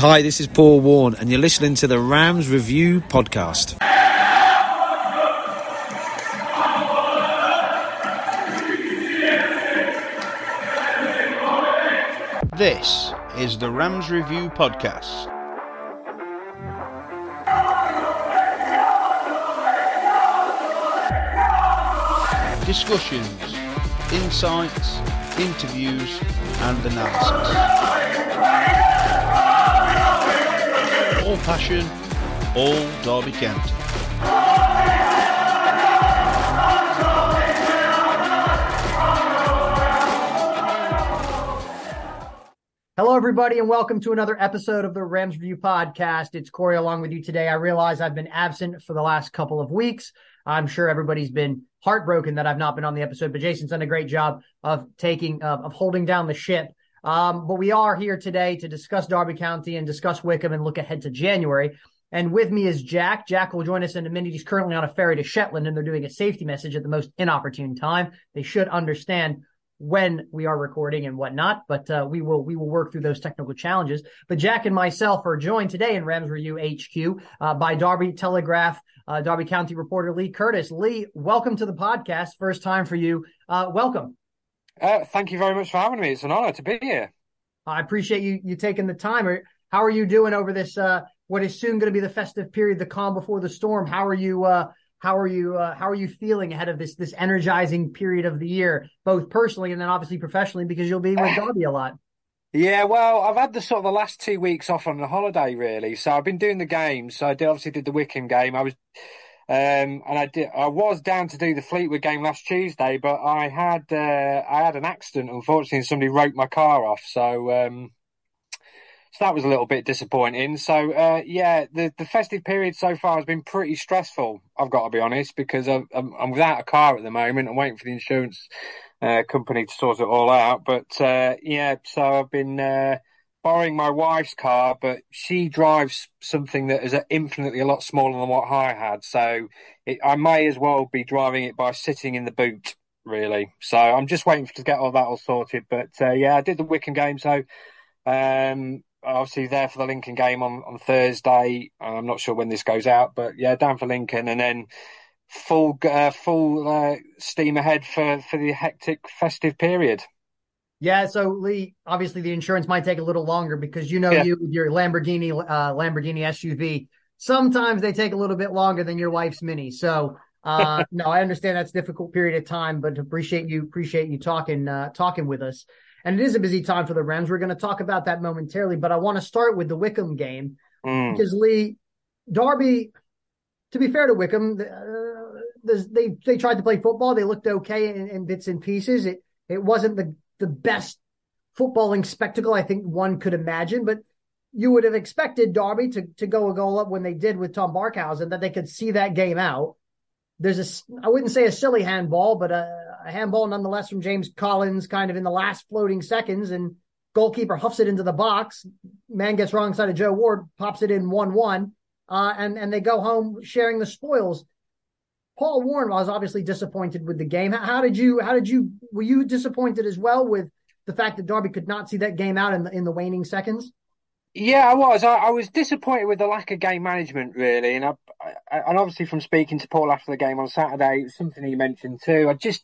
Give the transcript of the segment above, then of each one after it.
Hi, this is Paul Warne, and you're listening to the Rams Review Podcast. This is the Rams Review Podcast. Discussions, insights, interviews, and analysis. All passion, all Derby County. Hello, everybody, and welcome to another episode of the Rams Review Podcast. It's Cory along with you today. I realize I've been absent for the last couple of weeks. I'm sure everybody's been heartbroken that I've not been on the episode, but Jason's done a great job of taking, of, of holding down the ship. Um, but we are here today to discuss Derby County and discuss Wycombe and look ahead to January. And with me is Jack. Jack will join us in a minute. He's currently on a ferry to Shetland and they're doing a safety message at the most inopportune time. They should understand when we are recording and whatnot, but uh, we will we will work through those technical challenges. But Jack and myself are joined today in Rams HQ uh, by Derby Telegraph, uh, Derby County reporter Leigh Curtis. Leigh, welcome to the podcast. First time for you. Uh, welcome. Uh, thank you very much for having me. It's an honor to be here. I appreciate you you taking the time. How are you doing over this? Uh, what is soon going to be the festive period, the calm before the storm? How are you? how are you uh, how are you feeling ahead of this this energizing period of the year both personally and then obviously professionally because you'll be with Derby a lot yeah well I've had the sort of the last two weeks off on the holiday really so I've been doing the games so I did obviously did the Wycombe game I was um, and I did I was down to do the Fleetwood game last Tuesday but I had uh, I had an accident unfortunately and somebody wrote my car off so um, so that was a little bit disappointing. So uh, yeah, the the festive period so far has been pretty stressful. I've got to be honest because I'm, I'm without a car at the moment. I'm waiting for the insurance uh, company to sort it all out. But uh, yeah, so I've been uh, borrowing my wife's car, but she drives something that is infinitely a lot smaller than what I had. So it, I may as well be driving it by sitting in the boot. Really, so I'm just waiting to get all that all sorted. But uh, yeah, I did the Wycombe game, so um, obviously there for the Lincoln game on, on Thursday. I'm not sure when this goes out, but yeah, down for Lincoln, and then full uh, full uh, steam ahead for for the hectic festive period. Yeah, so Leigh, obviously the insurance might take a little longer because you know yeah. you with your Lamborghini uh, Lamborghini SUV. Sometimes they take a little bit longer than your wife's Mini. So uh, no, I understand that's a difficult period of time, but appreciate you appreciate you talking uh, talking with us. And it is a busy time for the Rams. We're going to talk about that momentarily, but I want to start with the Wycombe game mm. because Leigh Derby. To be fair to Wycombe, uh, they they tried to play football. They looked okay in, in, bits and pieces. It it wasn't the the best footballing spectacle I think one could imagine, but you would have expected Derby to to go a goal up when they did with Tom Barkhuizen, that they could see that game out. There's a I wouldn't say a silly handball, but a a handball nonetheless from James Collins, kind of in the last floating seconds, and goalkeeper huffs it into the box. Man gets wrong side of Joe Ward, pops it in one one, uh, and and they go home sharing the spoils. Paul Warne was obviously disappointed with the game. How, did you? How did you? Were you disappointed as well with the fact that Derby could not see that game out in the in the waning seconds? Yeah, I was. I, I, was disappointed with the lack of game management, really, and I, I, and obviously from speaking to Paul after the game on Saturday, it was something he mentioned too. I just,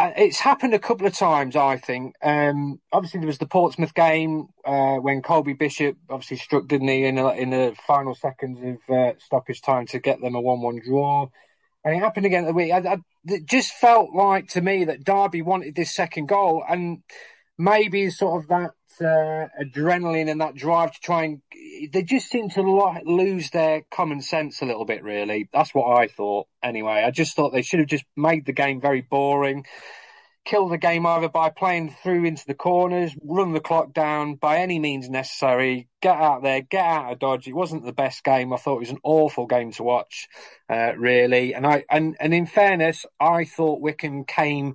it's happened a couple of times. I think. Um, obviously, there was the Portsmouth game uh, when Colby Bishop obviously struck, didn't he, in, in the final seconds of uh, stoppage time to get them a one-one draw. And it happened again. At the week. I, it just felt like to me that Derby wanted this second goal, and maybe sort of that uh, adrenaline and that drive to try and they just seem to lo- lose their common sense a little bit really. That's what i thought anyway. I just thought they should have just made the game very boring kill the game either by playing through into the corners run the clock down by any means necessary get out there get out of dodge it wasn't the best game i thought it was an awful game to watch uh, really and i and and in fairness i thought Wycombe came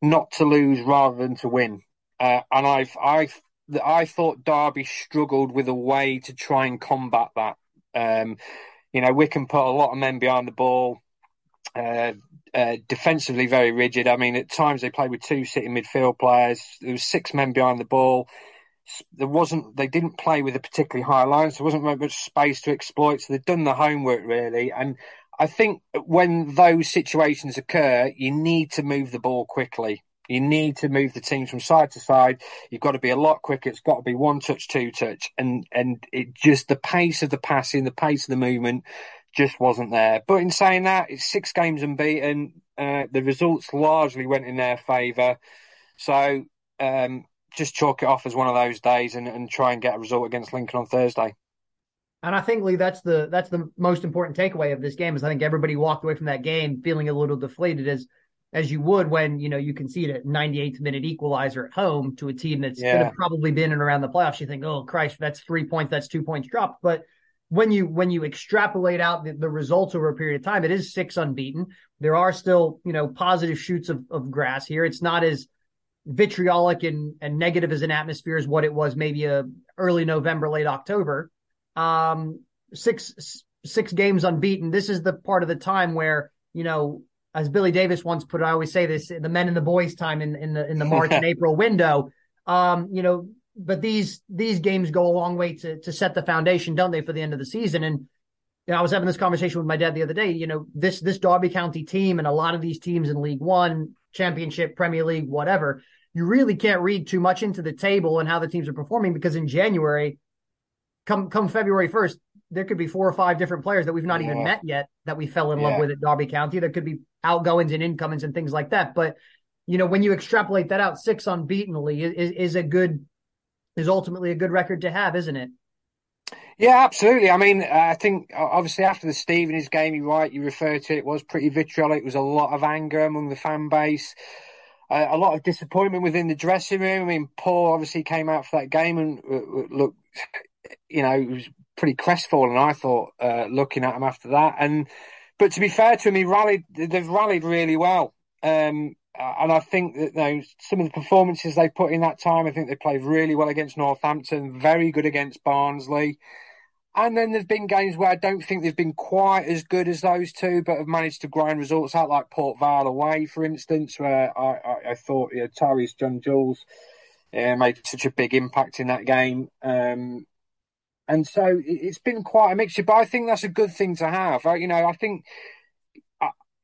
not to lose rather than to win uh, and I've I've I thought Derby struggled with a way to try and combat that. Um, you know, Wycombe put a lot of men behind the ball. Uh, uh, defensively, very rigid. I mean, at times they played with two sitting midfield players. There was six men behind the ball. there wasn't they didn't play with a particularly high line, so there wasn't very much space to exploit. So they've done the homework really, and I think when those situations occur, you need to move the ball quickly. You need to move the teams from side to side. You've got to be a lot quicker. It's got to be one touch, two touch, and and it just the pace of the passing, the pace of the movement, just wasn't there. But in saying that, it's six games unbeaten. Uh, the results largely went in their favour. So um, just chalk it off as one of those days and, and try and get a result against Lincoln on Thursday. And I think Leigh, that's the that's the most important takeaway of this game is I think everybody walked away from that game feeling a little deflated as as you would when you know you concede a 98th minute equalizer at home to a team that's yeah. going to probably been in and around the playoffs. You think, oh Christ, that's three points, that's two points dropped. But when you when you extrapolate out the, the results over a period of time, it is six unbeaten. There are still you know positive shoots of, of grass here. It's not as vitriolic and, and negative as an atmosphere as what it was maybe a early November, late October. Um, six six games unbeaten. This is the part of the time where you know, as Billy Davies once put it, I always say this: the men and the boys time in in the in the March and April window. Um, you know, but these these games go a long way to to set the foundation, don't they, for the end of the season? And you know, I was having this conversation with my dad the other day. You know, this this Derby County team and a lot of these teams in League One, Championship, Premier League, whatever, you really can't read too much into the table and how the teams are performing because in January, come come February first, there could be four or five different players that we've not yeah. even met yet that we fell in yeah. love with at Derby County. There could be outgoings and incomings and things like that. But you know, when you extrapolate that out, six unbeatenly is, is a good is ultimately a good record to have, isn't it? Yeah, absolutely. I mean, I think obviously after the Stevenage game, you're right. You refer to it, it was pretty vitriolic. It was a lot of anger among the fan base uh, a lot of disappointment within the dressing room. I mean, Paul obviously came out for that game and uh, uh looked, you know, he was pretty crestfallen. I thought uh, looking at him after that, and but to be fair to him, he rallied. They've rallied really well, um, uh, and I think that you know, some of the performances they put in that time. I think they played really well against Northampton, very good against Barnsley. And then there's been games where I don't think they've been quite as good as those two, but have managed to grind results out, like Port Vale away, for instance, where I, I, I thought you know, Tyrese John Jules uh, made such a big impact in that game. Um, and so it's been quite a mixture, but I think that's a good thing to have. You know, I think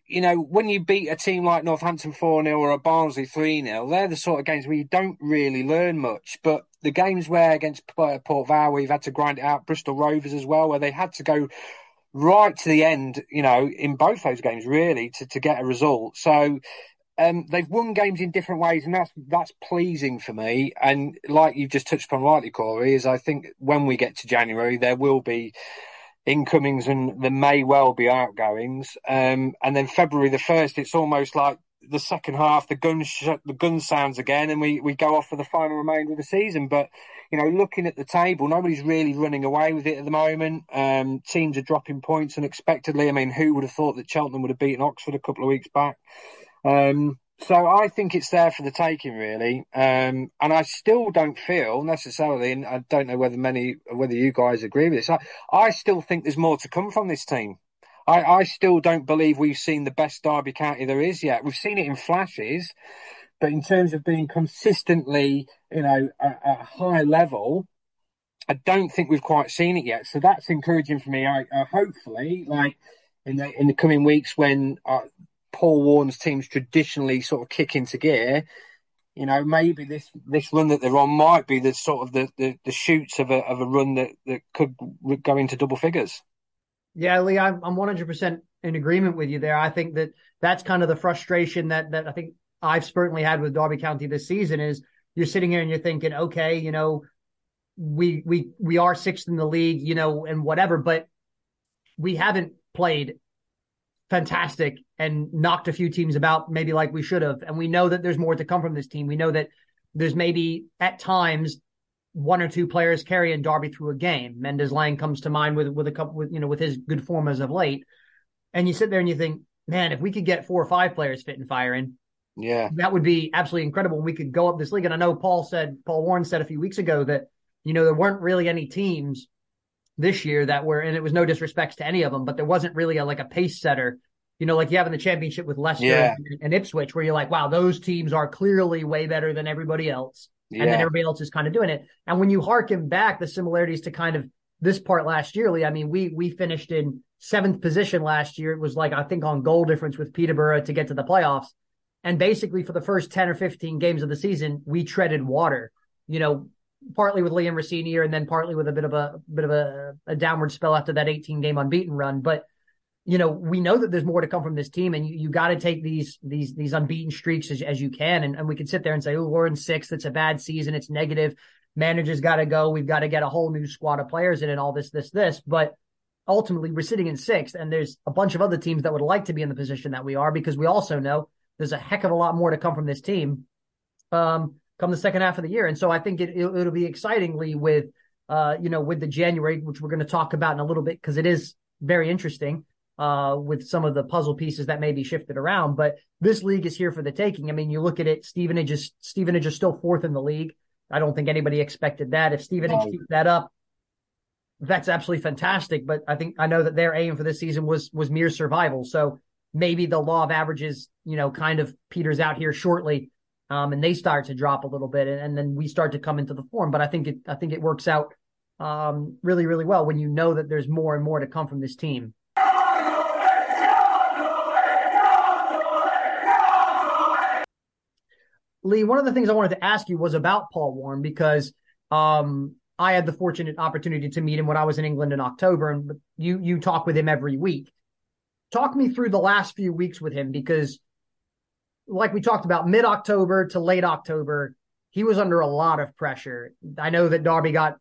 you know, when you beat a team like Northampton 4 0 or a Barnsley 3 0, they're the sort of games where you don't really learn much. But the games where against Port Vale, you've had to grind it out, Bristol Rovers as well, where they had to go right to the end, you know, in both those games, really, to, to get a result. So, um, they've won games in different ways, and that's that's pleasing for me. And like you just touched upon rightly, Cory, is I think when we get to January, there will be incomings and there may well be outgoings. Um, and then February the first, it's almost like the second half, the gun sh- the gun sounds again, and we we go off for the final remainder of the season. But you know, looking at the table, nobody's really running away with it at the moment. Um, teams are dropping points unexpectedly. I mean, who would have thought that Cheltenham would have beaten Oxford a couple of weeks back? Um, so I think it's there for the taking, really. Um, and I still don't feel necessarily, and I don't know whether many, whether you guys agree with this. I, I still think there's more to come from this team. I, I still don't believe we've seen the best Derby County there is yet. We've seen it in flashes, but in terms of being consistently, you know, at, a high level, I don't think we've quite seen it yet. So that's encouraging for me. I, hopefully, like in the in the coming weeks when uh, Paul Warne's teams traditionally sort of kick into gear, you know, maybe this this run that they're on might be the sort of the the, the shoots of a of a run that that could go into double figures. Yeah, Leigh, I'm I'm 100% in agreement with you there. I think that that's kind of the frustration that that I think I've certainly had with Derby County this season is you're sitting here and you're thinking, okay, you know, we we we are sixth in the league, you know, and whatever, but we haven't played fantastic and knocked a few teams about maybe like we should have. And we know that there's more to come from this team. We know that there's maybe at times one or two players carrying Derby through a game. Mendez-Laing comes to mind with with a couple with you know with his good form as of late. And you sit there and you think, man, if we could get four or five players fit and firing, yeah, that would be absolutely incredible. We could go up this league. And I know Paul said Paul Warne said a few weeks ago that you know there weren't really any teams this year that were, and it was no disrespect to any of them, but there wasn't really a like a pace setter you know, like you have in the championship with Leicester yeah. and, and, Ipswich, where you're like, wow, those teams are clearly way better than everybody else. yeah. and then everybody else is kind of doing it. And when you harken back the similarities to kind of this part last year, Leigh, I mean, we we finished in seventh position last year. It was like I think on goal difference with Peterborough to get to the playoffs. And basically for the first 10 or 15 games of the season, we treaded water. You know, partly with Liam Rosenior here and then partly with a bit of a bit of a, a downward spell after that 18 game unbeaten run. But you know, we know that there's more to come from this team, and you, you got to take these these these unbeaten streaks as, as you can. And, and we can sit there and say, "Oh, we're in sixth. It's a bad season. It's negative. Managers got to go. We've got to get a whole new squad of players in, and all this, this, this." But ultimately, we're sitting in sixth, and there's a bunch of other teams that would like to be in the position that we are because we also know there's a heck of a lot more to come from this team. Um, come the second half of the year, and so I think it, will be excitingly with, uh, you know, with the January, which we're going to talk about in a little bit because it is very interesting uh, with some of the puzzle pieces that may be shifted around. But this league is here for the taking. I mean, you look at it, Stevenage is Stevenage is still fourth in the league. I don't think anybody expected that. If Stevenage oh. keeps that up, that's absolutely fantastic. But I think I know that their aim for this season was was mere survival. So maybe the law of averages, you know, kind of peters out here shortly. Um, and they start to drop a little bit and, and, then we start to come into the form. But I think it I think it works out um, really, really well when you know that there's more and more to come from this team. Leigh, one of the things I wanted to ask you was about Paul Warne because um, I had the fortunate opportunity to meet him when I was in England in October, and you you talk with him every week. Talk me through the last few weeks with him because, like we talked about, mid October to late October, he was under a lot of pressure. I know that Derby got,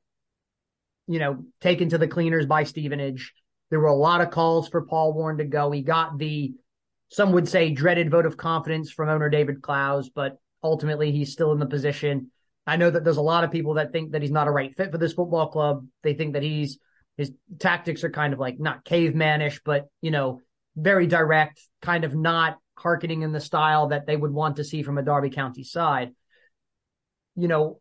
you know, taken to the cleaners by Stevenage. There were a lot of calls for Paul Warne to go. He got the, some would say, dreaded vote of confidence from owner David Clowes, but ultimately he's still in the position. I know that there's a lot of people that think that he's not a right fit for this football club. They think that he's his tactics are kind of like not cavemanish, but you know, very direct, kind of not harkening in the style that they would want to see from a Derby County side. You know,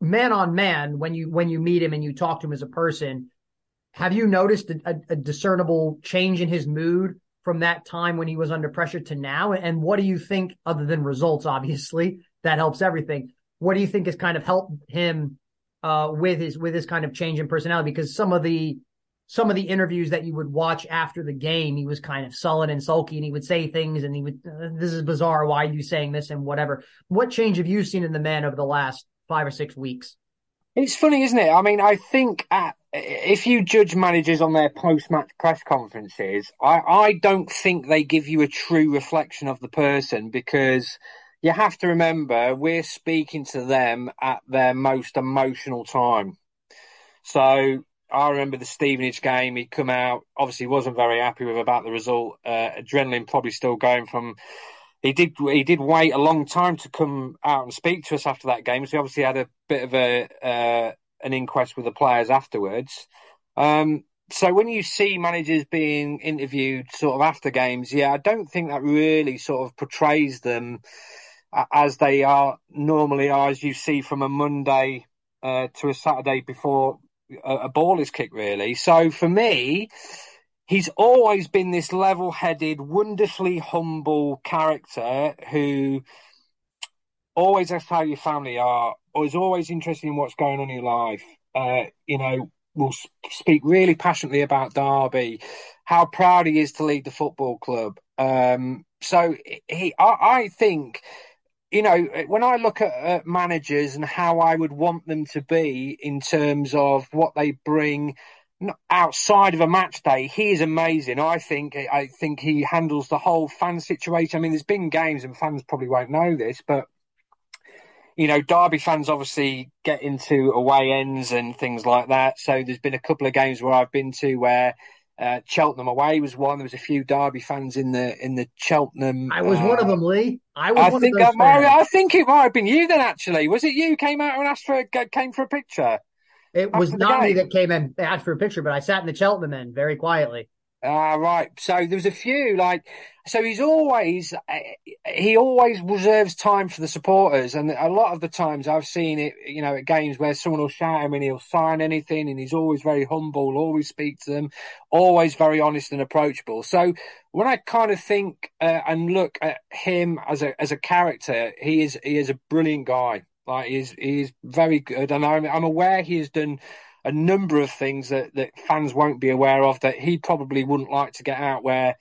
man on man, when you when you meet him and you talk to him as a person, have you noticed a, a, discernible change in his mood from that time when he was under pressure to now? And what do you think, other than results, obviously, that helps everything? What do you think has kind of helped him uh, with his with his kind of change in personality? Because some of the some of the interviews that you would watch after the game, he was kind of sullen and sulky, and he would say things, and he would, uh, "This is bizarre. Why are you saying this?" and whatever. What change have you seen in the man over the last five or six weeks? It's funny, isn't it? I mean, I think at, if you judge managers on their post-match press conferences, I, I don't think they give you a true reflection of the person because you have to remember we're speaking to them at their most emotional time. So I remember the Stevenage game. He'd come out, obviously wasn't very happy with about the result. Uh, adrenaline probably still going from he did he did wait a long time to come out and speak to us after that game. So he obviously had a bit of a uh, an inquest with the players afterwards. Um, so when you see managers being interviewed sort of after games, yeah, I don't think that really sort of portrays them as they are normally are, as you see from a Monday uh, to a Saturday before a, a ball is kicked. Really, so for me he's always been this level headed, wonderfully humble character who always asks how your family are, or is always interested in what's going on in your life. Uh, you know, will speak really passionately about Derby, how proud he is to lead the football club. Um, so he, I, I, think, you know, when I look at, at managers and how I would want them to be in terms of what they bring outside of a match day, he is amazing. I think I think he handles the whole fan situation. I mean, there's been games, and fans probably won't know this, but you know, Derby fans obviously get into away ends and things like that. So there's been a couple of games where I've been to where uh, Cheltenham away was one. There was a few Derby fans in the in the Cheltenham. I was uh, one of them, Leigh. I was. I think I, I, think it might have been you then. Actually, was it you came out and asked for a, came for a picture? It was not me that came and asked for a picture, but I sat in the Cheltenham end very quietly. Ah, right. So there was a few like, so he's always, he always reserves time for the supporters. And a lot of the times I've seen it, you know, at games where someone will shout him and he'll sign anything and he's always very humble, always speak to them, always very honest and approachable. So when I kind of think uh, and look at him as a, as a character, he is, he is a brilliant guy. Like he's he's very good, and I'm I'm aware he has done a number of things that that fans won't be aware of that he probably wouldn't like to get out. Where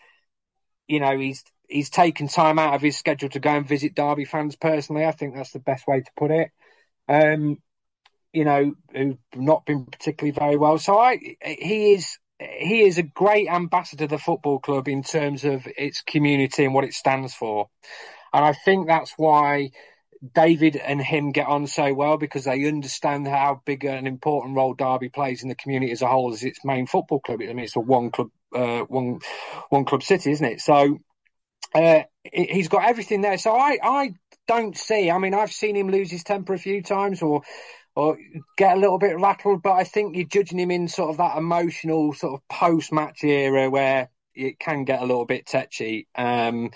you know he's he's taken time out of his schedule to go and visit Derby fans personally. I think that's the best way to put it. Um, you know, who've not been particularly very well. So I, he is he is a great ambassador to the football club in terms of its community and what it stands for. And I think that's why David and him get on so well because they understand how big an important role Derby plays in the community as a whole as its main football club. I mean, it's a one club, uh, one one club city, isn't it? So uh, he's got everything there. So I, I don't see. I mean, I've seen him lose his temper a few times, or or get a little bit rattled. But I think you're judging him in sort of that emotional sort of post match era where it can get a little bit touchy. Um,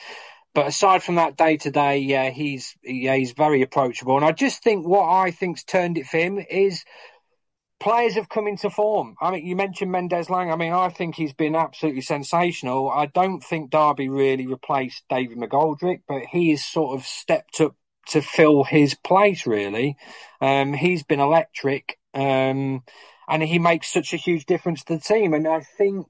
but aside from that, day to day, yeah, he's yeah he's very approachable, and I just think what I think's turned it for him is players have come into form. I mean, you mentioned Mendez-Laing. I mean, I think he's been absolutely sensational. I don't think Derby really replaced David McGoldrick, but he has sort of stepped up to fill his place. Really, um, he's been electric, um, and he makes such a huge difference to the team. And I think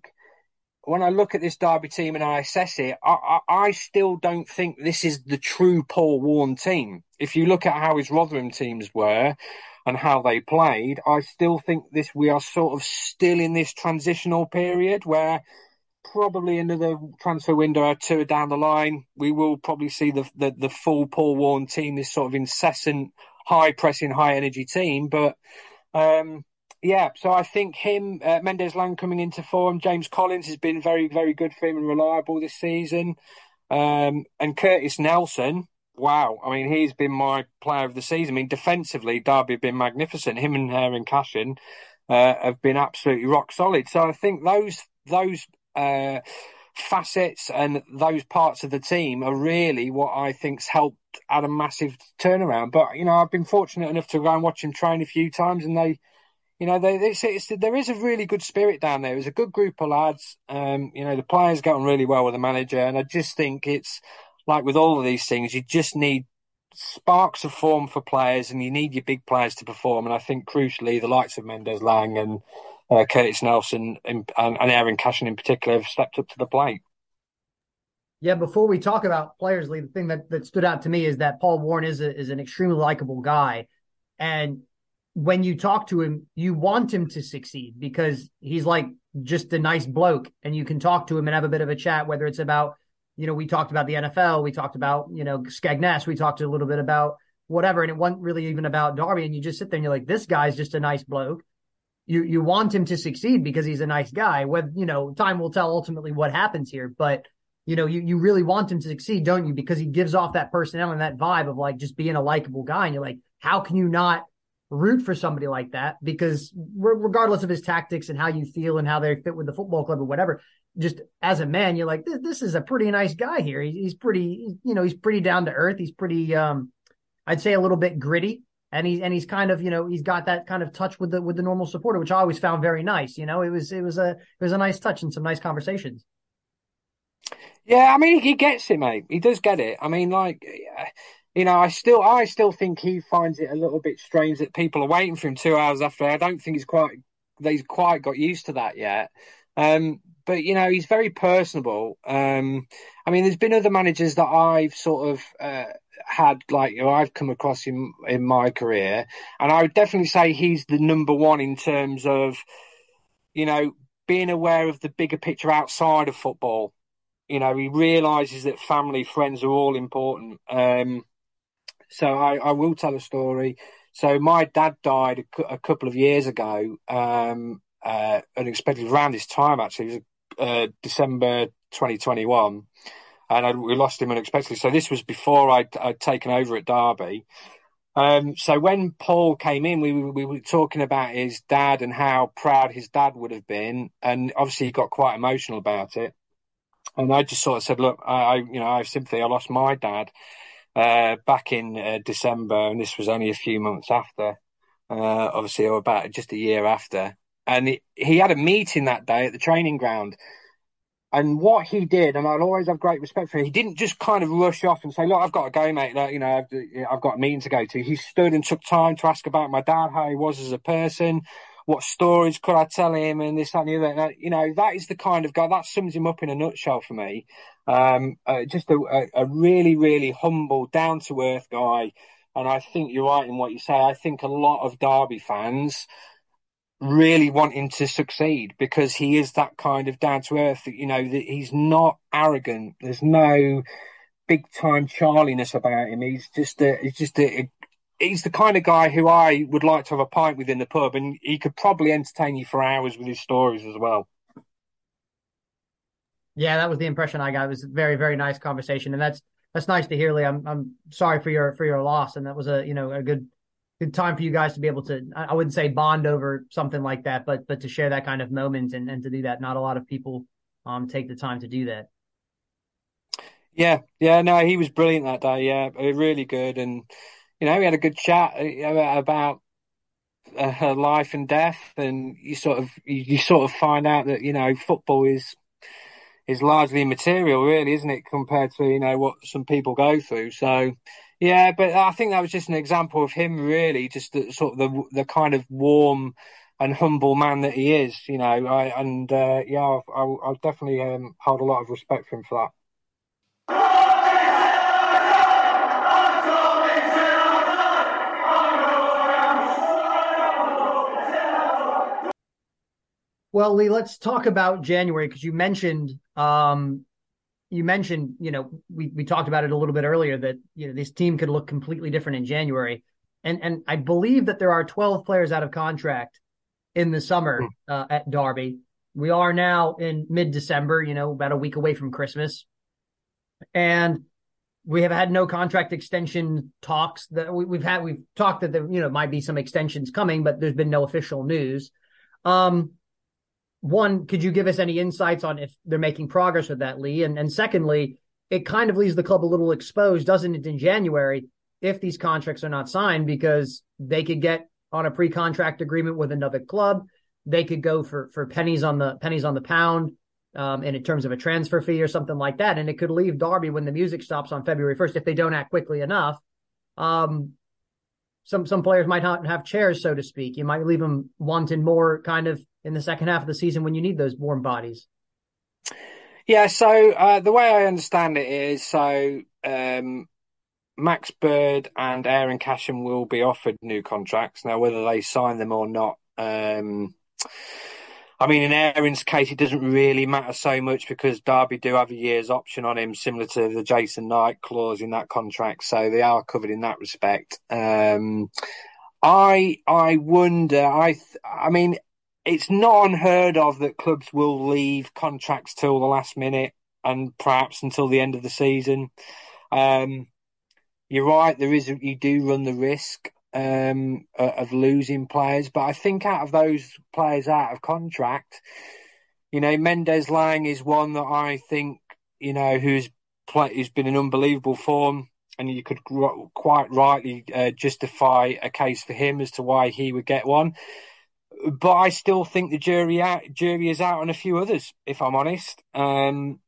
when I look at this Derby team and I assess it, I, I, I still don't think this is the true Paul Warne team. If you look at how his Rotherham teams were and how they played, I still think this we are sort of still in this transitional period where probably another transfer window or two down the line, we will probably see the, the, the full Paul Warne team, this sort of incessant, high pressing, high energy team. But um, yeah, so I think him, uh, Mendez-Laing coming into form, James Collins has been very, very good for him and reliable this season. Um, and Curtis Nelson, wow, I mean, he's been my player of the season. I mean, defensively, Derby have been magnificent. Him and Aaron Cashin uh, have been absolutely rock solid. So I think those those uh, facets and those parts of the team are really what I think's helped add a massive turnaround. But you know, I've been fortunate enough to go and watch him train a few times, and they, you know, they, it's, it's, there is a really good spirit down there. It's a good group of lads. Um, you know, the players get on really well with the manager, and I just think it's like with all of these things, you just need sparks of form for players, and you need your big players to perform. And I think crucially, the likes of Mendez-Laing and uh, Curtis Nelson and, and, Aaron Cashin in particular have stepped up to the plate. Yeah, before we talk about players, Leigh, the thing that, that stood out to me is that Paul Warne is a, is an extremely likable guy, and when you talk to him, you want him to succeed because he's like just a nice bloke, and you can talk to him and have a bit of a chat, whether it's about you know we talked about the NFL, we talked about you know Skegness, we talked a little bit about whatever, and it wasn't really even about Derby. and you just sit there and you're like, this guy's just a nice bloke you you want him to succeed because he's a nice guy. Whether you know, time will tell ultimately what happens here, but you know, you you really want him to succeed, don't you? Because he gives off that personality and that vibe of like just being a likable guy, and you're like, how can you not root for somebody like that? Because regardless of his tactics and how you feel and how they fit with the football club or whatever, just as a man, you're like, this, this is a pretty nice guy here. He, he's pretty, you know, he's pretty down to earth. He's pretty, um, I'd say a little bit gritty and he's and he's kind of you know he's got that kind of touch with the with the normal supporter, which I always found very nice. You know, it was it was a it was a nice touch and some nice conversations. Yeah, I mean he gets it, mate. He does get it. I mean, like you know, I still I still think he finds it a little bit strange that people are waiting for him two hours after. I don't think he's quite he's quite got used to that yet. Um, but you know, he's very personable. Um, I mean, there's been other managers that I've sort of uh, had like you know, I've come across in in my career, and I would definitely say he's the number one in terms of you know being aware of the bigger picture outside of football. You know, he realizes that family, friends are all important. Um, so I, I will tell a story. So my dad died a, couple of years ago, um, uh, unexpectedly around this time actually. It was uh, December 2021 and I, we lost him unexpectedly. So this was before I'd, I'd taken over at Derby. Um, so when Paul came in, we, we were talking about his dad and how proud his dad would have been, and obviously he got quite emotional about it. And I just sort of said, "Look, I, you know, I have sympathy. I lost my dad uh, back in uh, December, and this was only a few months after, uh, obviously, or about just a year after. And he, he had a meeting that day at the training ground, And what he did, and I'll always have great respect for him, he didn't just kind of rush off and say, "Look, I've got to go, mate. You know, I've, I've got a meeting to go to." He stood and took time to ask about my dad, how he was as a person, what stories could I tell him, and this, that, and the other. You know, that is the kind of guy that sums him up in a nutshell for me. Um, uh, just a, a, really, really humble, down to earth guy. And I think you're right in what you say. I think a lot of Derby fans really want him to succeed because he is that kind of down to earth. You know, he's not arrogant. There's no big time Charliness about him. He's just a, he's just a, he's the kind of guy who I would like to have a pint with in the pub, and he could probably entertain you for hours with his stories as well. Yeah, that was the impression I got. It was a very, very nice conversation, and that's that's nice to hear, Leigh. I'm I'm sorry for your for your loss, and that was a you know a good good time for you guys to be able to I wouldn't say bond over something like that, but but to share that kind of moment and, and to do that. Not a lot of people um take the time to do that. Yeah, yeah, no, he was brilliant that day. Yeah, really good, and you know, we had a good chat uh, about uh, her life and death, and you sort of you, sort of find out that you know football is is largely immaterial, really, isn't it, compared to you know what some people go through. So yeah, but I think that was just an example of him really, just the sort of the the kind of warm and humble man that he is, you know. I, and uh, yeah, I'll, I'll definitely um, hold a lot of respect for him for that. Well, Leigh, let's talk about January because you mentioned um, you mentioned, you know, we, we talked about it a little bit earlier that, you know, this team could look completely different in January. And, and I believe that there are 12 players out of contract in the summer hmm. uh, at Derby. We are now in mid December, you know, about a week away from Christmas. And we have had no contract extension talks that we, have had. We've talked that there, you know, might be some extensions coming, but there's been no official news. Um, one, could you give us any insights on if they're making progress with that, Leigh? And, and secondly, it kind of leaves the club a little exposed, doesn't it, in January, if these contracts are not signed, because they could get on a pre-contract agreement with another club. They could go for, for pennies on the pennies on the pound, um, in terms of a transfer fee or something like that. And it could leave Derby when the music stops on February 1st, if they don't act quickly enough. Um, some, some players might not have chairs, so to speak. You might leave them wanting more kind of in the second half of the season when you need those warm bodies? Yeah, so uh, the way I understand it is so um, Max Bird and Aaron Cashin will be offered new contracts. Now, whether they sign them or not, um, I mean, in Aaron's case, it doesn't really matter so much because Derby do have a year's option on him, similar to the Jason Knight clause in that contract. So they are covered in that respect. Um, I I wonder. I I mean, it's not unheard of that clubs will leave contracts till the last minute and perhaps until the end of the season. Um, you're right. There is you do run the risk um, of losing players, but I think out of those players out of contract, you know, Mendez-Laing is one that I think you know who's play, who's been in unbelievable form, and you could quite rightly uh, justify a case for him as to why he would get one but I still think the jury out, jury is out on a few others, if I'm honest. Um,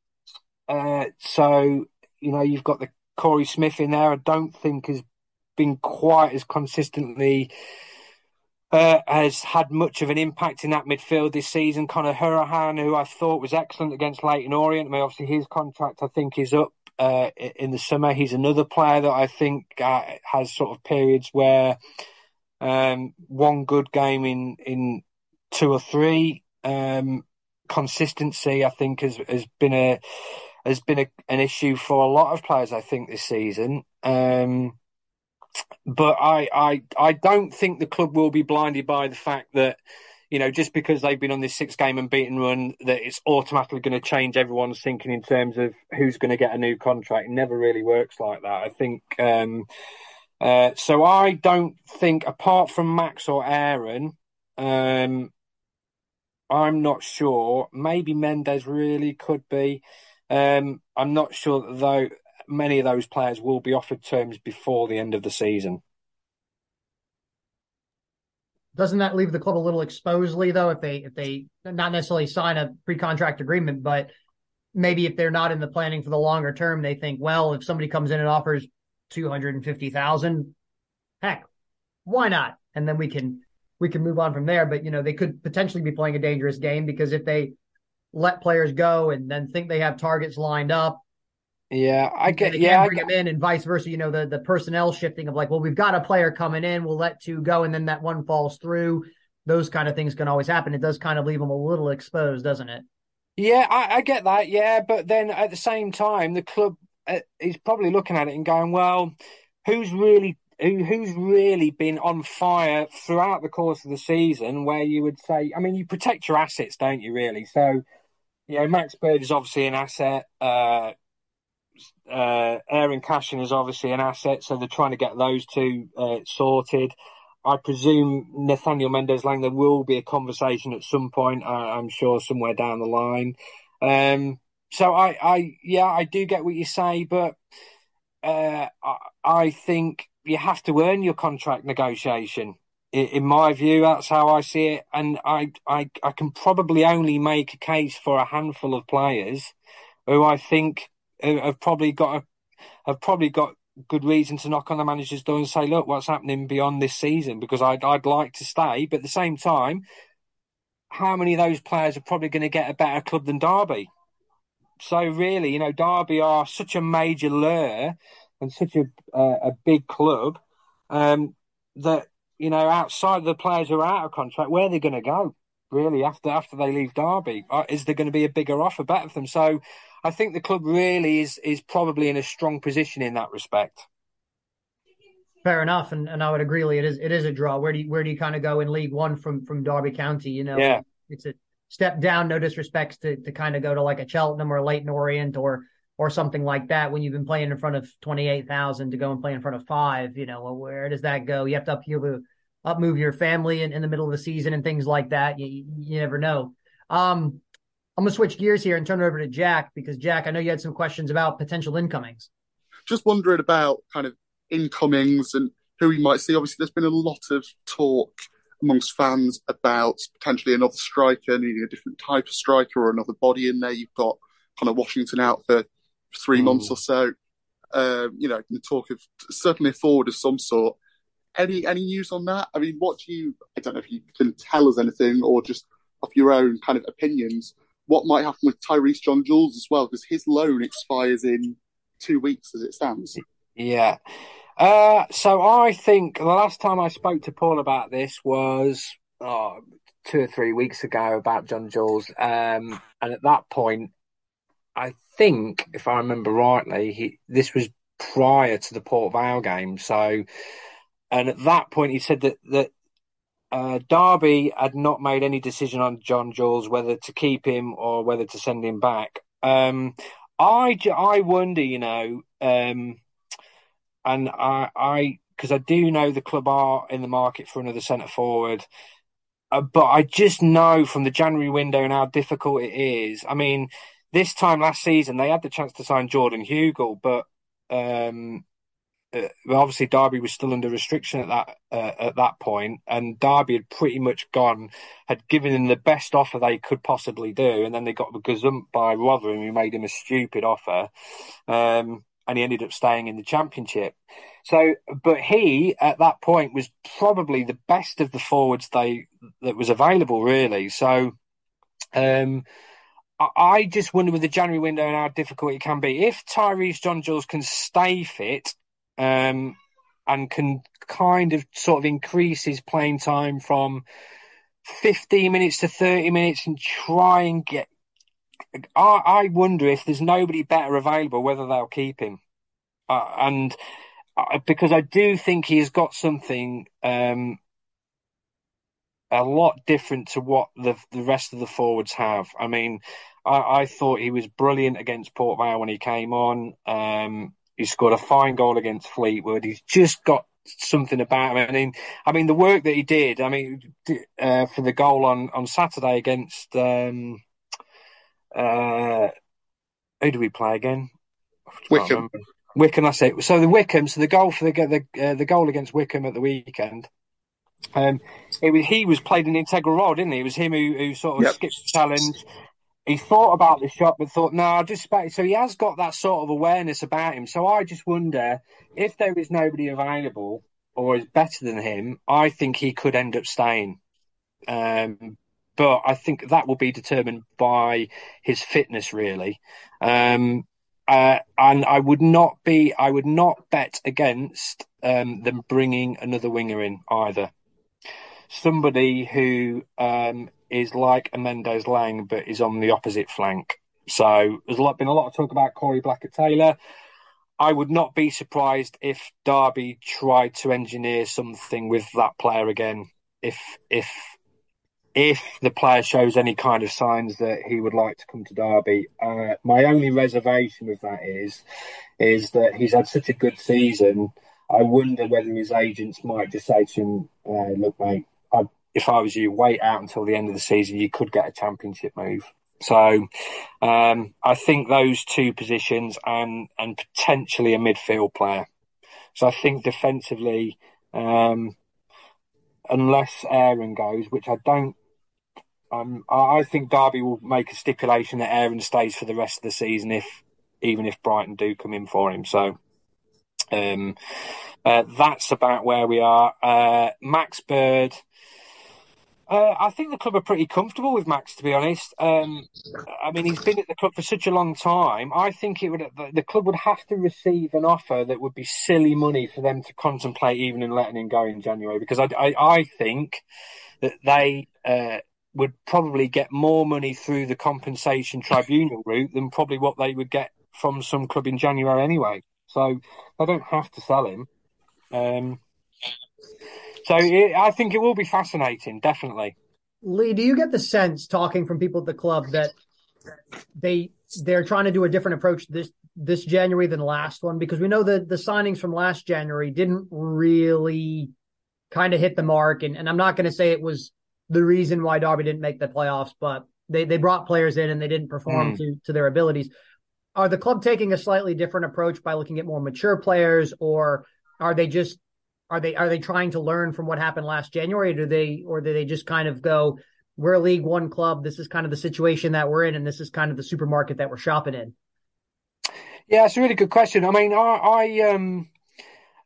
uh, so you know, you've got the Korey Smith in there. I don't think has been quite as consistently uh, has had much of an impact in that midfield this season. Conor Hourihane, who I thought was excellent against Leyton Orient. I mean, obviously his contract I think is up uh, in the summer. He's another player that I think uh, has sort of periods where um, one good game in, in two or three. Um, consistency, I think, has, has been a has been a, an issue for a lot of players. I think this season. Um, but I, I I don't think the club will be blinded by the fact that you know just because they've been on this six game unbeaten run that it's automatically going to change everyone's thinking in terms of who's going to get a new contract. It never really works like that. I think um, uh, so I don't think, apart from Max or Aaron, um, I'm not sure. Maybe Mendes really could be. Um, I'm not sure though many of those players will be offered terms before the end of the season. Doesn't that leave the club a little exposed, Leigh? Though, if they if they not necessarily sign a pre-contract agreement, but maybe if they're not in the planning for the longer term, they think, well, if somebody comes in and offers 250,000, heck, why not? And then we can, we can move on from there. But, you know, they could potentially be playing a dangerous game because if they let players go and then think they have targets lined up, yeah, I get. Yeah, can't I bring get, them in, and vice versa. You know, the the personnel shifting of like, well, we've got a player coming in, we'll let two go, and then that one falls through. Those kind of things can always happen. It does kind of leave them a little exposed, doesn't it? yeah, I, I get that. Yeah, but then at the same time, the club uh, is probably looking at it and going, well, who's really who, who's really been on fire throughout the course of the season? Where you would say, I mean, you protect your assets, don't you? Really? So, you know, Max Bird is obviously an asset. Uh, uh, Aaron Cashin is obviously an asset, so they're trying to get those two uh, sorted. I presume Nathaniel Mendez-Laing, there will be a conversation at some point, I, I'm sure, somewhere down the line. Um, so I, I, yeah, I do get what you say, but uh, I, I think you have to earn your contract negotiation. In, in my view, that's how I see it, and I, I, I can probably only make a case for a handful of players who I think have probably got a, have probably got good reason to knock on the manager's door and say, look, what's happening beyond this season? Because I'd I'd like to stay, but at the same time, how many of those players are probably going to get a better club than Derby? So really, you know, Derby are such a major lure and such a uh, a big club um, that you know outside of the players who are out of contract, where are they going to go? Really, after after they leave Derby, uh, is there going to be a bigger offer better for them? So I think the club really is is probably in a strong position in that respect. Fair enough, and, and I would agree. Leigh, it is it is a draw. Where do you, where do you kind of go in League One from from Derby County? You know, Yeah. it's a step down. No disrespects to to kind of go to like a Cheltenham or Leyton Orient or or something like that. When you've been playing in front of twenty eight thousand to go and play in front of five, you know, well, where does that go? You have to upheave up move your family in, in the middle of the season and things like that. You you never know. Um, I'm gonna switch gears here and turn it over to Jack because Jack, I know you had some questions about potential incomings. just wondering about kind of incomings and who we might see. Obviously, there's been a lot of talk amongst fans about potentially another striker, needing a different type of striker or another body in there. You've got kind of Washington out for three Mm. months or so. Um, you know, the talk of certainly a forward of some sort. Any any news on that? I mean, what do you? I don't know if you can tell us anything or just off your own kind of opinions. What might happen with Tyrese John Jules as well? Because his loan expires in two weeks as it stands. Yeah. Uh, so I think the last time I spoke to Paul about this was oh, two or three weeks ago about John Jules. Um, and at that point, I think, if I remember rightly, he this was prior to the Port Vale game. So, and at that point, he said that that uh, Derby had not made any decision on John Jules whether to keep him or whether to send him back. Um, I, I wonder, you know, um, and I, because I do know the club are in the market for another centre forward, uh, but I just know from the January window and how difficult it is. I mean, this time last season they had the chance to sign Jordan Hugill, but um, uh, obviously Derby was still under restriction at that uh, at that point, and Derby had pretty much gone, had given them the best offer they could possibly do, and then they got the gazumped by Rotherham, who made him a stupid offer, um, and he ended up staying in the Championship. So, but he at that point was probably the best of the forwards they that was available, really. So, um, I, just wonder with the January window and how difficult it can be. If Tyrese John Jules can stay fit, um, and can kind of sort of increase his playing time from 15 minutes to 30 minutes and try and get. I, I wonder if there's nobody better available, whether they'll keep him. Uh, and uh, because I do think he has got something um, a lot different to what the the rest of the forwards have. I mean, I, I thought he was brilliant against Port Vale when he came on. Um, he scored a fine goal against Fleetwood. He's just got something about him. I mean, I mean the work that he did. I mean, uh, for the goal on on Saturday against um, uh, who do we play again? Wycombe. Wycombe, that's it. So the Wycombe, so the goal for the the uh, the goal against Wycombe at the weekend. Um, it was he was played an integral role, didn't he? It was him who, who sort of Yep. skipped the challenge. he thought about the shot, but thought, no, I just so he has got that sort of awareness about him. So I just wonder if there is nobody available or is better than him. I think he could end up staying. Um, but I think that will be determined by his fitness, really. Um, uh, and I would not be, I would not bet against um, them bringing another winger in either. Somebody who um, is like a Mendez-Laing, but is on the opposite flank. So there's a lot, been a lot of talk about Corey Blackett Taylor. I would not be surprised if Derby tried to engineer something with that player again. If if if the player shows any kind of signs that he would like to come to Derby, uh, my only reservation with that is is that he's had such a good season. I wonder whether his agents might just say to him, uh, "Look, mate, I'd, if I was you, wait out until the end of the season. You could get a championship move." So um, I think those two positions and and potentially a midfield player. So I think defensively, um, unless Aaron goes, which I don't um, I think Derby will make a stipulation that Aaron stays for the rest of the season, if even if Brighton do come in for him. So um, uh, that's about where we are. Uh, Max Bird. Uh, I think the club are pretty comfortable with Max, to be honest. Um, I mean, he's been at the club for such a long time. I think it would the club would have to receive an offer that would be silly money for them to contemplate even in letting him go in January, because I, I, I think that they uh, would probably get more money through the compensation tribunal route than probably what they would get from some club in January anyway. So they don't have to sell him. Um, so it, I think it will be fascinating, definitely. Leigh, do you get the sense, talking from people at the club, that they they're trying to do a different approach this this January than last one? Because we know that the signings from last January didn't really kind of hit the mark, and, and I'm not going to say it was the reason why Derby didn't make the playoffs, but they, they brought players in and they didn't perform mm. to, to their abilities. Are the club taking a slightly different approach by looking at more mature players or are they just are they are they trying to learn from what happened last January or do they or do they just kind of go we're a league one club this is kind of the situation that we're in and this is kind of the supermarket that we're shopping in yeah it's a really good question i mean i, I um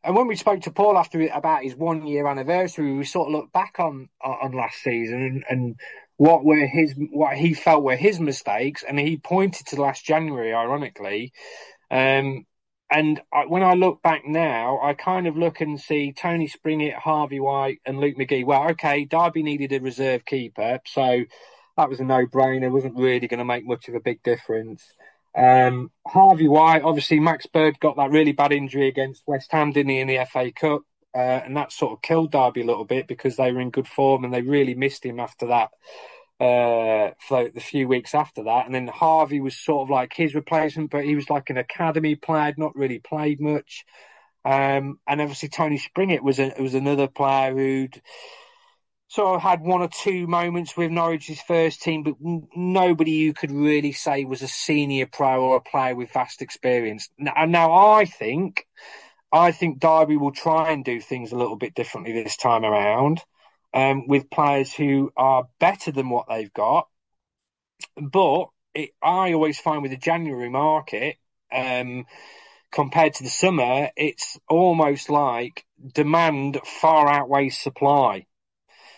and when we spoke to Paul after about his one year anniversary, we sort of looked back on on last season and, and what were his what he felt were his mistakes, and he pointed to last January, ironically. Um, and I, when I look back now, I kind of look and see Tony Springett, Harvey White, and Luke McGee. Well, okay, Derby needed a reserve keeper, so that was a no-brainer. wasn't really going to make much of a big difference. Um, Harvey White, obviously, Max Bird got that really bad injury against West Ham, didn't he, in the FA Cup? Uh, and that sort of killed Derby a little bit because they were in good form and they really missed him after that uh, for the few weeks after that. And then Harvey was sort of like his replacement, but he was like an academy player, not really played much. Um, and obviously Tony Springett was a, was another player who'd sort of had one or two moments with Norwich's first team, but nobody you could really say was a senior pro or a player with vast experience. Now, now I think, I think Derby will try and do things a little bit differently this time around, um, with players who are better than what they've got. But it, I always find with the January market, um, compared to the summer, it's almost like demand far outweighs supply.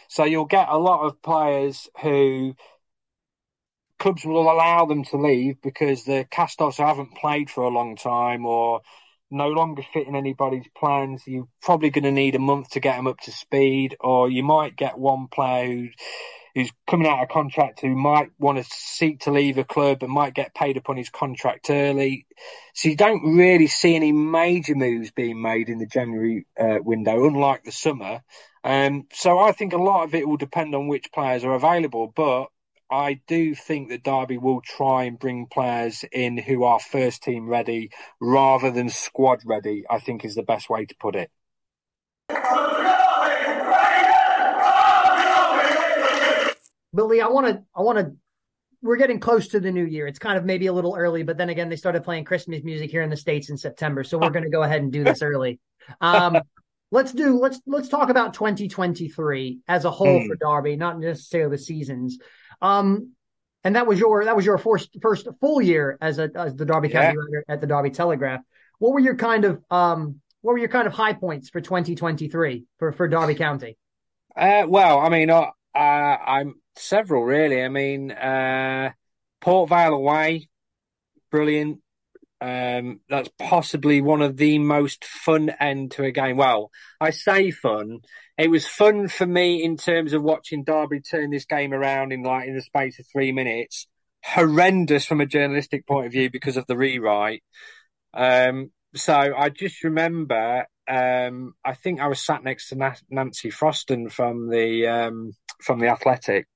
So you'll get a lot of players who clubs will allow them to leave because the cast-offs haven't played for a long time or no longer fit in anybody's plans. You're probably going to need a month to get them up to speed, or you might get one player who, who's coming out of contract who might want to seek to leave a club and might get paid upon his contract early. So you don't really see any major moves being made in the January uh, window, unlike the summer. Um, so I think a lot of it will depend on which players are available, but I do think that Derby will try and bring players in who are first team ready rather than squad ready, I think is the best way to put it. Billy, I want to, I want to, we're getting close to the new year. It's kind of maybe a little early, but then again, they started playing Christmas music here in the States in September. So we're going to go ahead and do this early. Um, let's do let's let's talk about 2023 as a whole mm. for Derby, not necessarily the seasons. Um, And that was your that was your first first full year as a as the Derby Yeah. County writer at the Derby Telegraph. What were your kind of um what were your kind of high points for 2023 for for Derby County? Uh, well, I mean, uh, uh, I'm several really. I mean, uh, Port Vale away, brilliant. Um, that's possibly one of the most fun end to a game. Well, I say fun. It was fun for me in terms of watching Derby turn this game around in like in the space of three minutes. Horrendous from a journalistic point of view because of the rewrite. Um, so I just remember, um, I think I was sat next to Na- Nancy Frostick from the um, from the Athletic,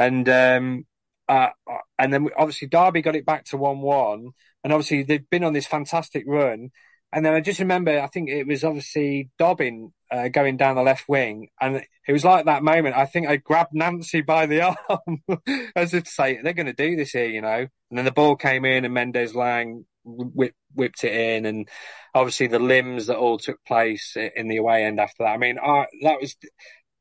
and um, uh, and then obviously Derby got it back to one one, and obviously they've been on this fantastic run. And then I just remember, I think it was obviously Dobbin uh, going down the left wing, and it was like that moment. I think I grabbed Nancy by the arm as if to say, "They're going to do this here," you know. And then the ball came in, and Mendez-Laing whip, whipped it in, and obviously the limbs that all took place in the away end after that. I mean, I, that was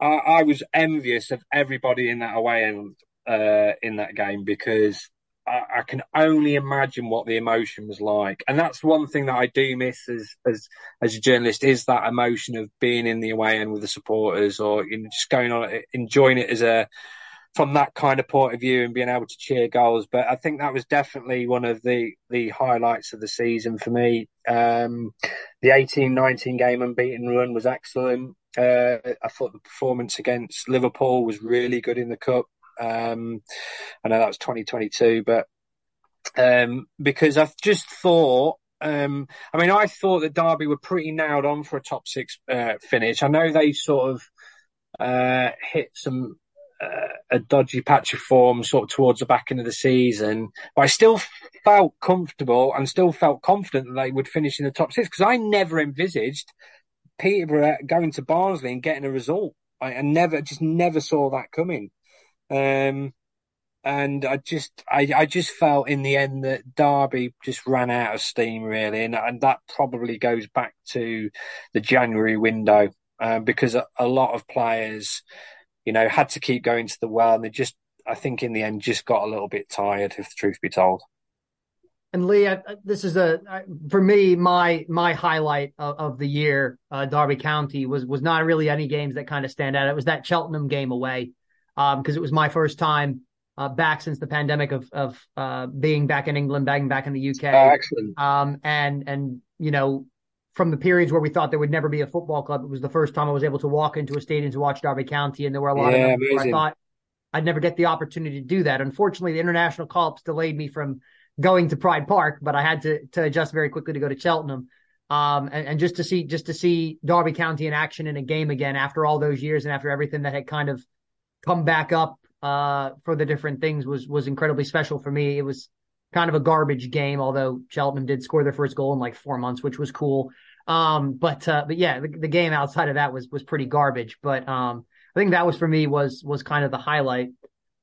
I, I was envious of everybody in that away end uh, in that game because I, I, can only imagine what the emotion was like, and that's one thing that I do miss as as as a journalist is that emotion of being in the away end with the supporters, or you know, just going on enjoying it as a from that kind of point of view and being able to cheer goals. But I think that was definitely one of the the highlights of the season for me. Um, the 18-19 game unbeaten run was excellent. Uh, I thought the performance against Liverpool was really good in the cup. Um, I know that was 2022, but um, because I just thought, um, I mean, I thought that Derby were pretty nailed on for a top six uh, finish. I know they sort of uh, hit some uh, a dodgy patch of form sort of towards the back end of the season, but I still felt comfortable and still felt confident that they would finish in the top six because I never envisaged Peterborough going to Barnsley and getting a result. I, I never, just never saw that coming. Um, and I just, I, I just felt in the end that Derby just ran out of steam really, and, and that probably goes back to the January window uh, because a, a lot of players, you know, had to keep going to the well, and they just, I think, in the end, just got a little bit tired, if the truth be told. And Leigh, I, this is a for me my my highlight of, of the year. Uh, Derby County was was not really any games that kind of stand out. It was that Cheltenham game away because um, it was my first time uh, back since the pandemic of of uh, being back in England, being back in the UK. Oh. Um, and and you know, from the periods where we thought there would never be a football club, it was the first time I was able to walk into a stadium to watch Derby County, and there were a lot Yeah, of I thought I'd never get the opportunity to do that. Unfortunately, the international call-ups delayed me from going to Pride Park, but I had to to adjust very quickly to go to Cheltenham. Um, and, and just to see just to see Derby County in action in a game again after all those years and after everything that had kind of come back up uh, for the different things was was incredibly special for me. It was kind of a garbage game, although Cheltenham did score their first goal in like four months, which was cool. Um, but uh, but yeah, the, the, game outside of that was was pretty garbage. But um, I think that was for me was was kind of the highlight.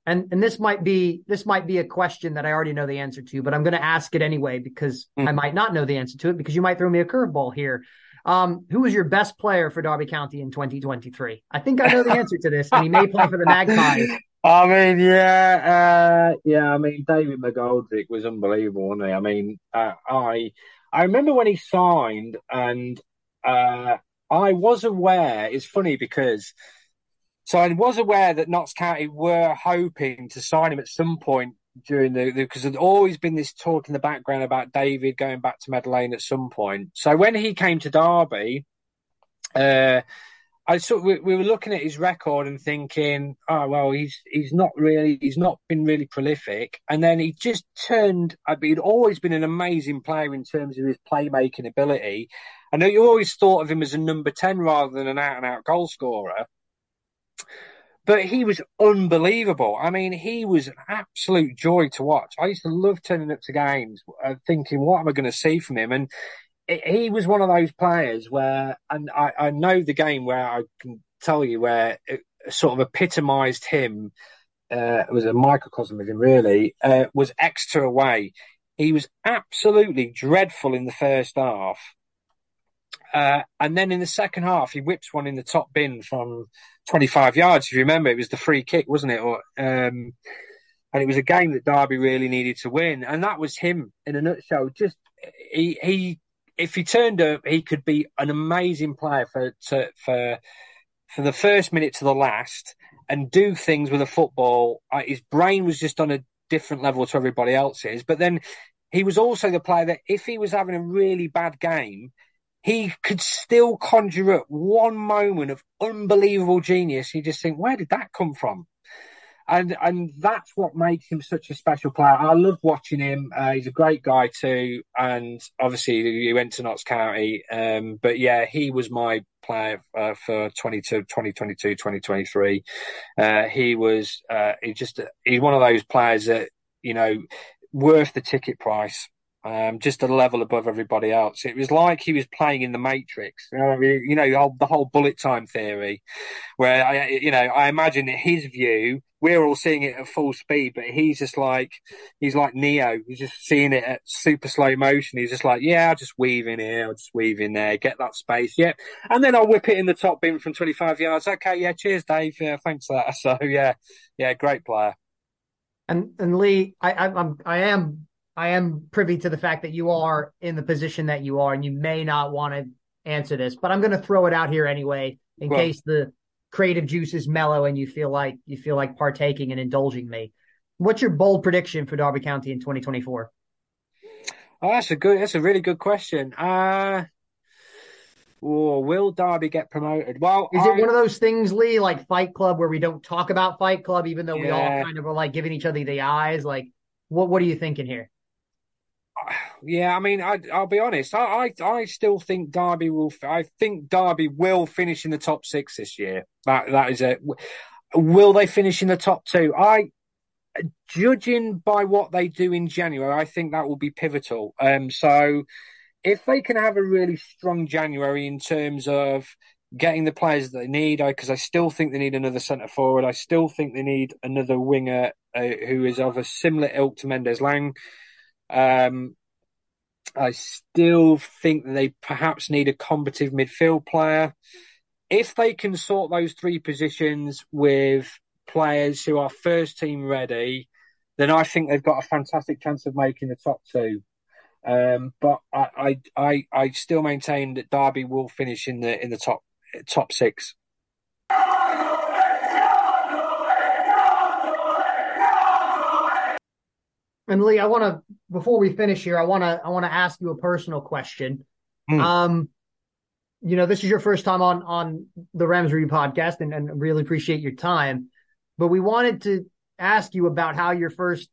And and this might be this might be a question that I already know the answer to, but I'm going to ask it anyway because mm. I might not know the answer to it because you might throw me a curveball here. Um, who was your best player for Derby County in 2023? I think I know the answer to this, and he may play for the Magpies. I mean, yeah, uh, yeah. I mean, David McGoldrick was unbelievable, wasn't he? I mean, uh, I I remember when he signed, and uh, I was aware. It's funny because so I was aware that Notts County were hoping to sign him at some point during the because there'd always been this talk in the background about David going back to Meadow Lane at some point. So when he came to Derby, uh, I sort we, we, were looking at his record and thinking, oh well, he's he's not really he's not been really prolific, and then he just turned. I mean, he'd always been an amazing player in terms of his playmaking ability. I know you always thought of him as a number ten rather than an out and out goal scorer. But he was unbelievable. I mean, he was an absolute joy to watch. I used to love turning up to games, uh, thinking, "What am I going to see from him?" And it, he was one of those players where, and I, I, know the game where I can tell you where it sort of epitomised him. Uh, it was a microcosm of him, really. Uh, was Exeter away. He was absolutely dreadful in the first half. Uh, and then in the second half, he whips one in the top bin from 25 yards. If you remember, it was the free kick, wasn't it? Or, um, and it was a game that Derby really needed to win, and that was him in a nutshell. Just he he if he turned up, he could be an amazing player for to, for for the first minute to the last and do things with a football. Uh, his brain was just on a different level to everybody else's. But then he was also the player that if he was having a really bad game, he could still conjure up one moment of unbelievable genius. You just think, where did that come from? and and that's what makes him such a special player. I love watching him. Uh, he's a great guy too, and obviously he went to Notts County. Um, but yeah, he was my player uh, for 22, 2022, 2023. Uh, he was uh, he just he's one of those players that you know worth the ticket price um, just a level above everybody else. It was like he was playing in the Matrix. You know, the, whole, bullet time theory, where I, you know, I imagine that his view. We're all seeing it at full speed, but he's just like he's like Neo. He's just seeing it at super slow motion. He's just like, yeah, I'll just weave in here, I'll just weave in there, get that space, yep, and then I'll whip it in the top bin from 25 yards. Okay, yeah, cheers, Dave. Yeah, thanks for that. So yeah, yeah, great player. And and Leigh, I I'm I am I am privy to the fact that you are in the position that you are, and you may not want to answer this, but I'm going to throw it out here anyway, in well, case the creative juices mellow and you feel like you feel like partaking and indulging me. What's your bold prediction for Derby County in 2024? Oh, that's a good. That's a really good question. Uh or will Derby get promoted? Well, is I, it one of those things, Leigh, like Fight Club, where we don't talk about Fight Club, even though yeah. we all kind of are like giving each other the eyes? Like, what what are you thinking here? Yeah, I mean, I, will be honest. I, I, I, still think Derby will. I think Derby will finish in the top six this year. That that is it. Will they finish in the top two? I, judging by what they do in January, I think that will be pivotal. Um, so if they can have a really strong January in terms of getting the players that they need, because I, I, still think they need another centre forward. I still think they need another winger uh, who is of a similar ilk to Mendez-Laing. Um, I still think that they perhaps need a combative midfield player. If they can sort those three positions with players who are first team ready, then I think they've got a fantastic chance of making the top two. Um, but I, I, I, I still maintain that Derby will finish in the in the top top six. And Leigh, I want to before we finish here, I want to I want to ask you a personal question. Mm. Um, you know, this is your first time on on the Rams Review podcast, and, and really appreciate your time. But we wanted to ask you about how your first,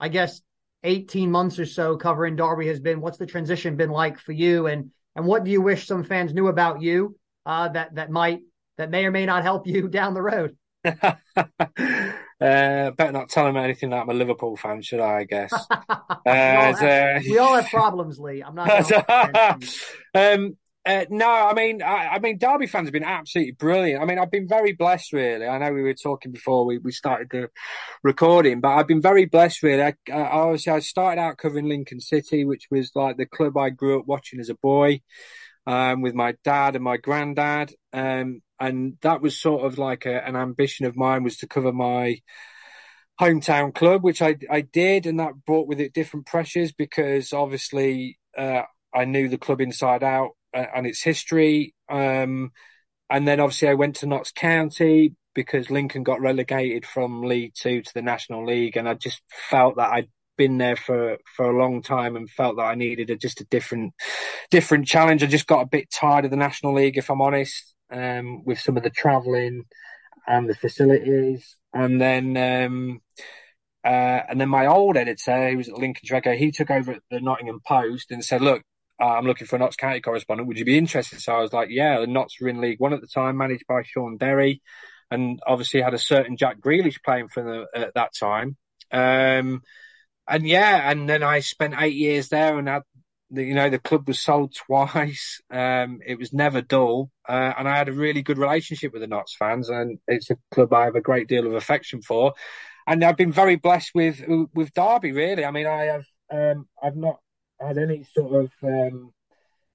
I guess, eighteen months or so covering Derby has been. What's the transition been like for you, and and what do you wish some fans knew about you uh, that that might that may or may not help you down the road? Uh, better not tell him anything that I'm a Liverpool fan, should I? I guess. uh, we, all have, we, all have, problems, Leigh. I'm not. um, uh, no, I mean, I, I, mean, Derby fans have been absolutely brilliant. I mean, I've been very blessed, really. I know we were talking before we, we started the recording, but I've been very blessed, really. I, I, obviously, I started out covering Lincoln City, which was like the club I grew up watching as a boy, um, with my dad and my granddad. Um, and that was sort of like a, an ambition of mine was to cover my hometown club, which I I did, and that brought with it different pressures because obviously uh, I knew the club inside out uh, and its history. Um, and then obviously I went to Notts County because Lincoln got relegated from League Two to the National League, and I just felt that I'd been there for for a long time and felt that I needed a, just a different different challenge. I just got a bit tired of the National League, if I'm honest um, with some of the travelling and the facilities. And then, um, uh, and then my old editor, who was at Lincoln Tracker, he took over at the Nottingham Post and said, "Look, uh, I'm looking for a Notts County correspondent. Would you be interested?" So I was like, "Yeah." The Notts were in League One at the time, managed by Shaun Derry, and obviously had a certain Jack Grealish playing for them at that time. Um, and yeah, and then I spent eight years there and had the, you know, the club was sold twice. Um, it was never dull, uh, and I had a really good relationship with the Notts fans, and it's a club I have a great deal of affection for. And I've been very blessed with with Derby. Really, I mean, I have um, I've not had any sort of um,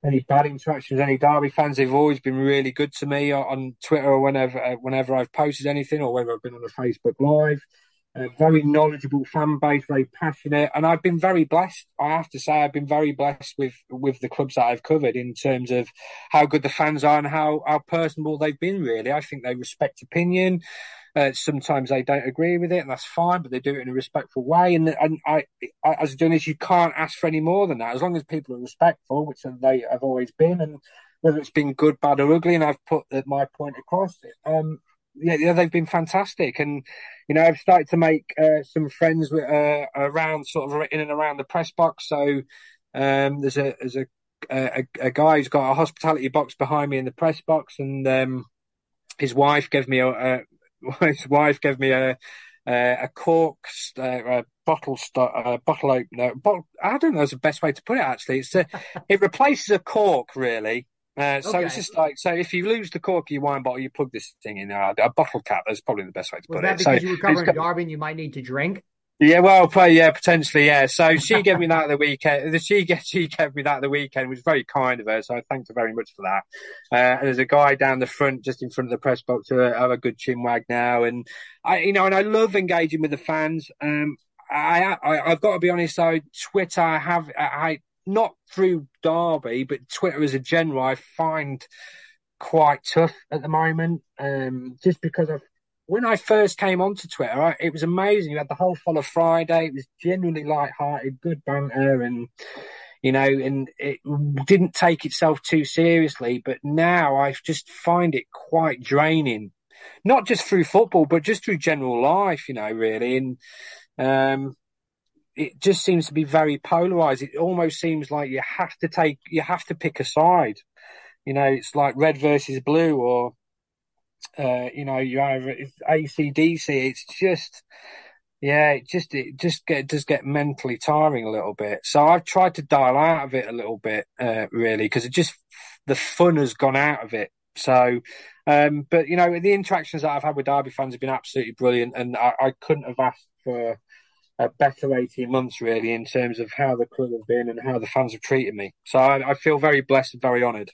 any bad interactions. Any Derby fans, they've always been really good to me on Twitter or whenever uh, whenever I've posted anything, or whether I've been on a Facebook Live. A very knowledgeable fan base, very passionate, and I've been very blessed. I have to say, I've been very blessed with with the clubs that I've covered in terms of how good the fans are and how how personable they've been. Really, I think they respect opinion. Uh, sometimes they don't agree with it, and that's fine, but they do it in a respectful way. And and I, I as a journalist, you can't ask for any more than that. As long as people are respectful, which they have always been, and whether it's been good, bad, or ugly, and I've put my point across. Um, yeah, they've been fantastic, and you know, I've started to make uh, some friends with, uh, around sort of in and around the press box. So um, there's a there's a, a, a guy who's got a hospitality box behind me in the press box, and um, his wife gave me a, a his wife gave me a a, cork, uh, a bottle, a bottle opener. I don't know. Is the best way to put it. Actually, it's a, it replaces a cork really. Uh, so okay. it's just like so. If you lose the cork of your wine bottle, you plug this thing in. Uh, a bottle cap is probably the best way to Was put that it. Because so you were covering Derby, and you might need to drink. Yeah, well, yeah, potentially, yeah. So she gave me that the weekend. She she gave me that the weekend, which was very kind of her. So I thanked her very much for that. Uh, and there's a guy down the front, just in front of the press box, who have a good chin wag now, and I, you know, and I love engaging with the fans. Um, I, I have got to be honest. I Twitter, I have I not through Derby, but Twitter as a general, I find quite tough at the moment. Um, just because of when I first came onto Twitter, I, it was amazing. You had the whole Follow Friday. It was genuinely light-hearted, good banter, and you know, and it didn't take itself too seriously. But now I just find it quite draining, not just through football, but just through general life. You know, really, and um, it just seems to be very polarized. It almost seems like you have to take, you have to pick a side. You know, it's like red versus blue, or uh, you know, you either ACDC. It's just, yeah, it just it just get does get mentally tiring a little bit. So I've tried to dial out of it a little bit, uh, really, because it just the fun has gone out of it. So, um, but you know, the interactions that I've had with Derby fans have been absolutely brilliant, and I, I couldn't have asked for a better 18 months really in terms of how the club have been and how the fans have treated me. So I, I feel very blessed and very honoured.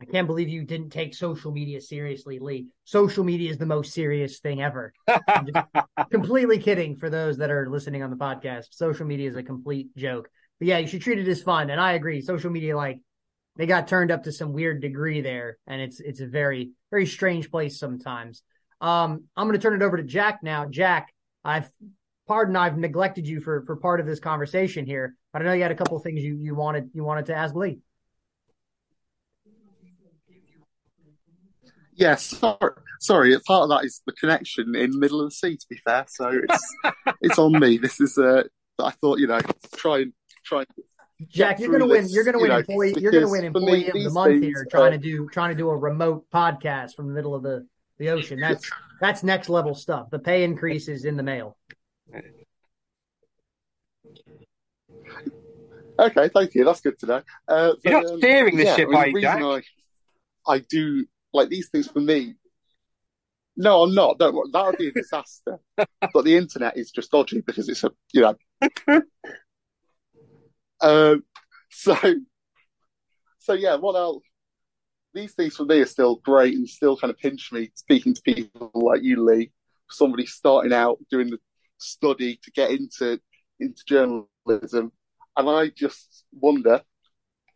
I can't believe you didn't take social media seriously, Leigh. Social media is the most serious thing ever. completely kidding for those that are listening on the podcast. Social media is a complete joke. But yeah, you should treat it as fun. And I agree. Social media, like, they got turned up to some weird degree there, and it's it's a very very strange place sometimes. Um, I'm going to turn it over to Jack now. Jack, I've pardon I've neglected you for for part of this conversation here, but I know you had a couple of things you you wanted you wanted to ask Leigh. Yes, sorry, sorry. Part of that is the connection in the middle of the sea. To be fair, so it's it's on me. This is uh, I thought you know try and try. And Jack, you're gonna win. You're gonna win. You know, employee, you're gonna win employee me, of the month things, here. Trying uh, to do trying to do a remote podcast from the middle of the the ocean. That's that's next level stuff. The pay increase is in the mail. Okay, thank you. That's good to know. Uh, You're not um, steering the yeah, ship, I mean, Jack? I, I do like these things for me. No, I'm not. Don't That would be a disaster. but the internet is just dodgy because it's a you know. um, so, so yeah. What else? These things for me are still great and still kind of pinch me. Speaking to people like you, Leigh, somebody starting out doing the study to get into into journalism, and I just wonder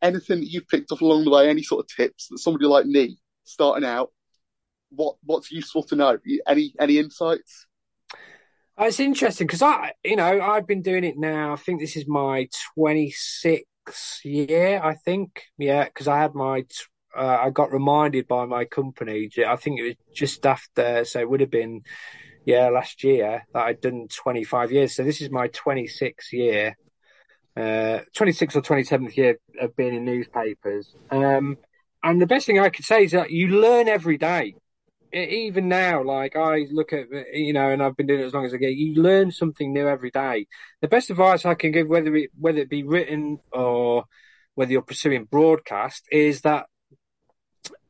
anything that you've picked up along the way, any sort of tips that somebody like me starting out, what what's useful to know? Any any insights? Uh, it's interesting because I, you know, I've been doing it now. I think this is my 26th year. I think, yeah, because I had my, uh, I got reminded by my company. I think it was just after, so it would have been yeah, last year that I'd done 25 years. So this is my 26th year, uh, 26th or 27th year of being in newspapers. Um, and the best thing I could say is that you learn every day. Even now, like I look at, you know, and I've been doing it as long as I get, you learn something new every day. The best advice I can give, whether it, whether it be written or whether you're pursuing broadcast, is that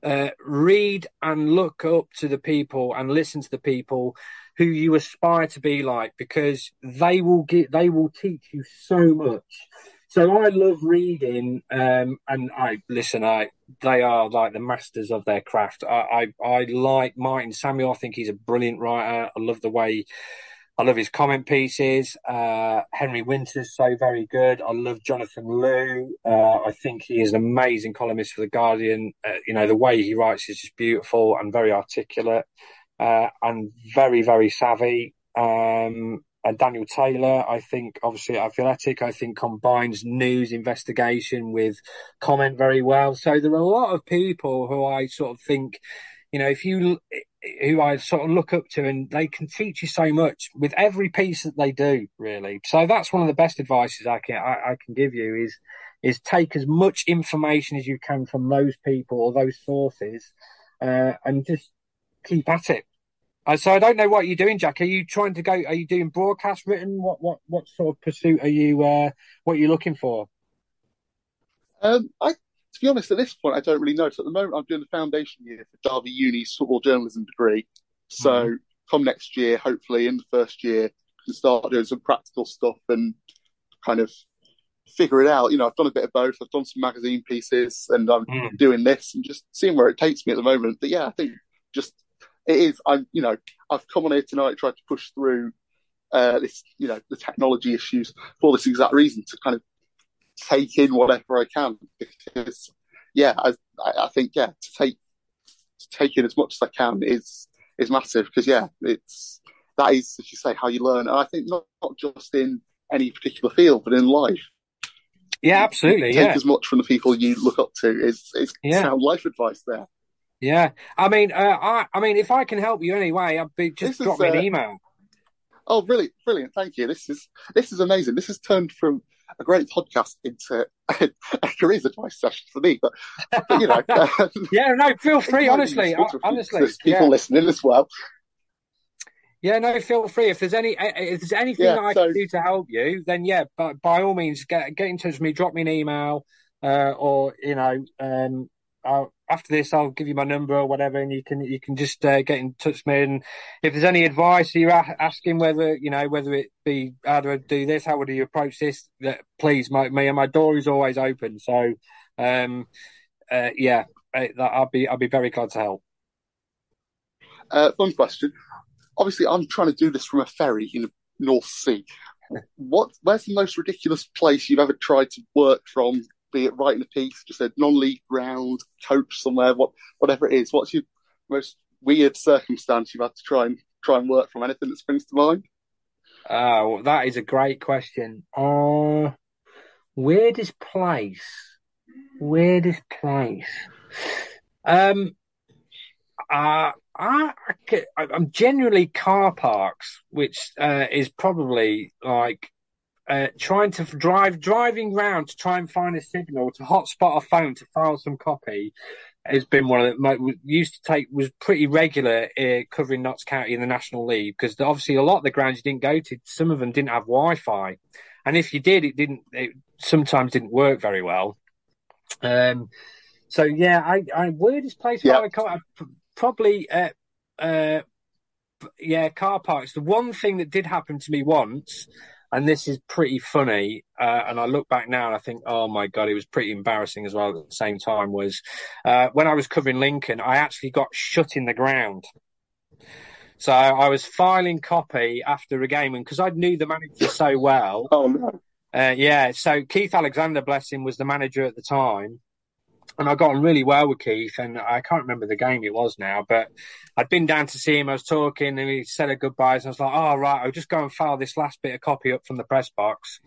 uh, read and look up to the people and listen to the people who you aspire to be like because they will get they will teach you so much. So I love reading, um, and I listen. I they are like the masters of their craft. I, I I like Martin Samuel. I think he's a brilliant writer. I love the way. I love his comment pieces. Uh, Henry Winter's so very good. I love Jonathan Liew. Uh, I think he is an amazing columnist for the Guardian. Uh, you know the way he writes is just beautiful and very articulate uh, and very very savvy. Um, and Daniel Taylor, I think, obviously Athletic, I think combines news investigation with comment very well. So there are a lot of people who I sort of think, you know, if you, who I sort of look up to and they can teach you so much with every piece that they do, really. So that's one of the best advices I can, I, I can give you is, is take as much information as you can from those people or those sources, uh, and just keep at it uh, so I don't know what you're doing, Jack. Are you trying to go? Are you doing broadcast written? What what what sort of pursuit are you? Uh, what are you looking for? Um, I to be honest, at this point, I don't really know. So at the moment, I'm doing the foundation year for Derby Uni's football journalism degree. So mm-hmm. come next year, hopefully in the first year, can start doing some practical stuff and kind of figure it out. You know, I've done a bit of both. I've done some magazine pieces, and I'm mm. doing this and just seeing where it takes me at the moment. But yeah, I think just it is. I'm, you know, I've come on here tonight tried to push through uh, this, you know, the technology issues for this exact reason to kind of take in whatever I can because, yeah, I, I think yeah, to take to take in as much as I can is is massive because yeah, it's that is as you say how you learn, and I think not not just in any particular field but in life. Yeah, absolutely. Take yeah. as much from the people you look up to is is yeah. sound life advice there. Yeah, I mean, uh, I, I mean, if I can help you anyway, I'd be just this drop is, me an uh, email. Oh, brilliant, brilliant! Thank you. This is this is amazing. This has turned from a great podcast into a, a careers advice session for me. But, but you know, um, yeah, no, feel free. Honestly, honestly, people yeah. listening as well. Yeah, no, feel free. If there's any, if there's anything yeah, that I so, can do to help you, then yeah, but by all means, get get in touch with me. Drop me an email, uh, or you know, um, I'll, after this, I'll give you my number or whatever, and you can you can just uh, get in touch with me. And if there's any advice you're asking, whether you know whether it be how do I do this, how would you approach this, that please, my me my door is always open. So, um, uh, yeah, I'll be I'll be very glad to help. Uh, fun question. Obviously, I'm trying to do this from a ferry in the North Sea. What? Where's the most ridiculous place you've ever tried to work from be it writing a piece, just a non-league ground, coach somewhere, what whatever it is. What's your most weird circumstance you've had to try and try and work from? Anything that springs to mind? Oh, that is a great question. Uh, weirdest place? Weirdest place? Um, uh, I, I, am generally car parks, which uh, is probably like uh, trying to drive, driving round to try and find a signal to hotspot a phone to file some copy has been one of the used to take was pretty regular uh, covering Notts County in the National League because obviously a lot of the grounds you didn't go to, some of them didn't have Wi-Fi, and if you did, it didn't. It sometimes didn't work very well. Um, so yeah, I, I weirdest place yeah. I probably uh, uh, yeah car parks. The one thing that did happen to me once and this is pretty funny. Uh, and I look back now and I think, oh my god, it was pretty embarrassing as well. At the same time, was uh, when I was covering Lincoln, I actually got shut in the ground. So I was filing copy after a game, and because I knew the manager so well. Oh no. Uh, yeah, so Keith Alexander, bless him, was the manager at the time, and I got on really well with Keith. And I can't remember the game it was now, but I'd been down to see him. I was talking, and he said a goodbyes. And I was like, "Oh right, I'll just go and file this last bit of copy up from the press box."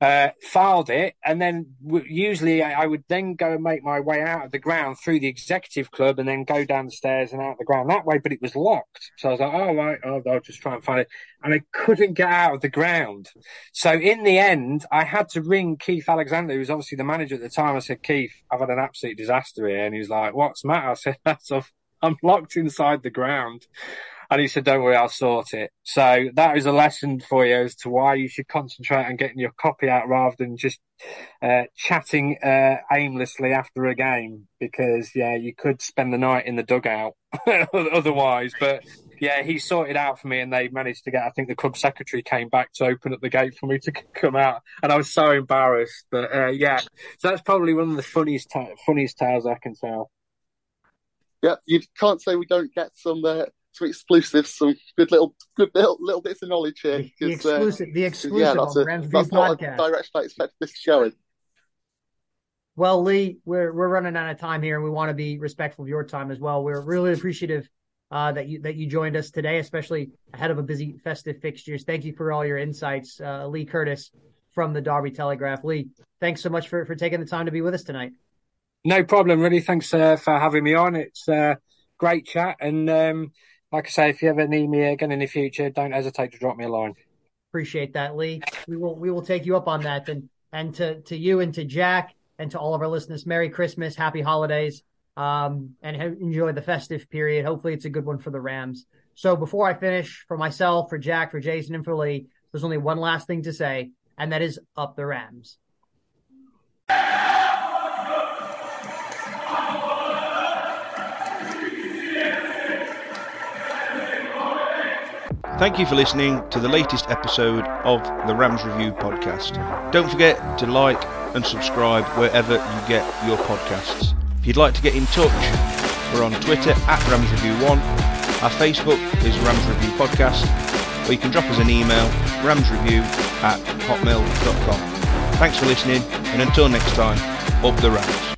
Uh, filed it, and then w- usually I, would then go and make my way out of the ground through the executive club, and then go downstairs and out the ground that way. But it was locked, so I was like, "Oh right, I'll, I'll just try and find it," and I couldn't get out of the ground. So in the end, I had to ring Keith Alexander, who was obviously the manager at the time. I said, "Keith, I've had an absolute disaster here," and he was like, "What's the matter?" I said, "That's off." I'm locked inside the ground. And he said, don't worry, I'll sort it. So that is a lesson for you as to why you should concentrate on getting your copy out rather than just uh, chatting uh, aimlessly after a game because, yeah, you could spend the night in the dugout otherwise. But yeah, he sorted out for me and they managed to get, I think the club secretary came back to open up the gate for me to come out. And I was so embarrassed. But uh, yeah, so that's probably one of the funniest, t- funniest tales I can tell. Yeah, you can't say we don't get some uh, some exclusives, some good little good little, little bits of knowledge here. The, the 'cause, uh, exclusive, the exclusive yeah, on that's, a, that's not podcast. a direction I expected this showing. Well, Leigh, we're we're running out of time here, and we want to be respectful of your time as well. We're really appreciative uh, that you that you joined us today, especially ahead of a busy festive fixtures. Thank you for all your insights, uh, Leigh Curtis from the Derby Telegraph. Leigh, thanks so much for for taking the time to be with us tonight. No problem, really. Thanks uh, for having me on. It's uh, great chat, and um, like I say, if you ever need me again in the future, don't hesitate to drop me a line. Appreciate that, Leigh. We will we will take you up on that, and and to to you and to Jack and to all of our listeners, Merry Christmas, Happy Holidays, um, and enjoy the festive period. Hopefully, it's a good one for the Rams. So before I finish, for myself, for Jack, for Jason, and for Leigh, there's only one last thing to say, and that is up the Rams. Thank you for listening to the latest episode of the Rams Review podcast. Don't forget to like and subscribe wherever you get your podcasts. If you'd like to get in touch, we're on Twitter at Rams Review 1. Our Facebook is Rams Review Podcast, or you can drop us an email, ramsreview at hotmail.com. Thanks for listening, and until next time, up the Rams.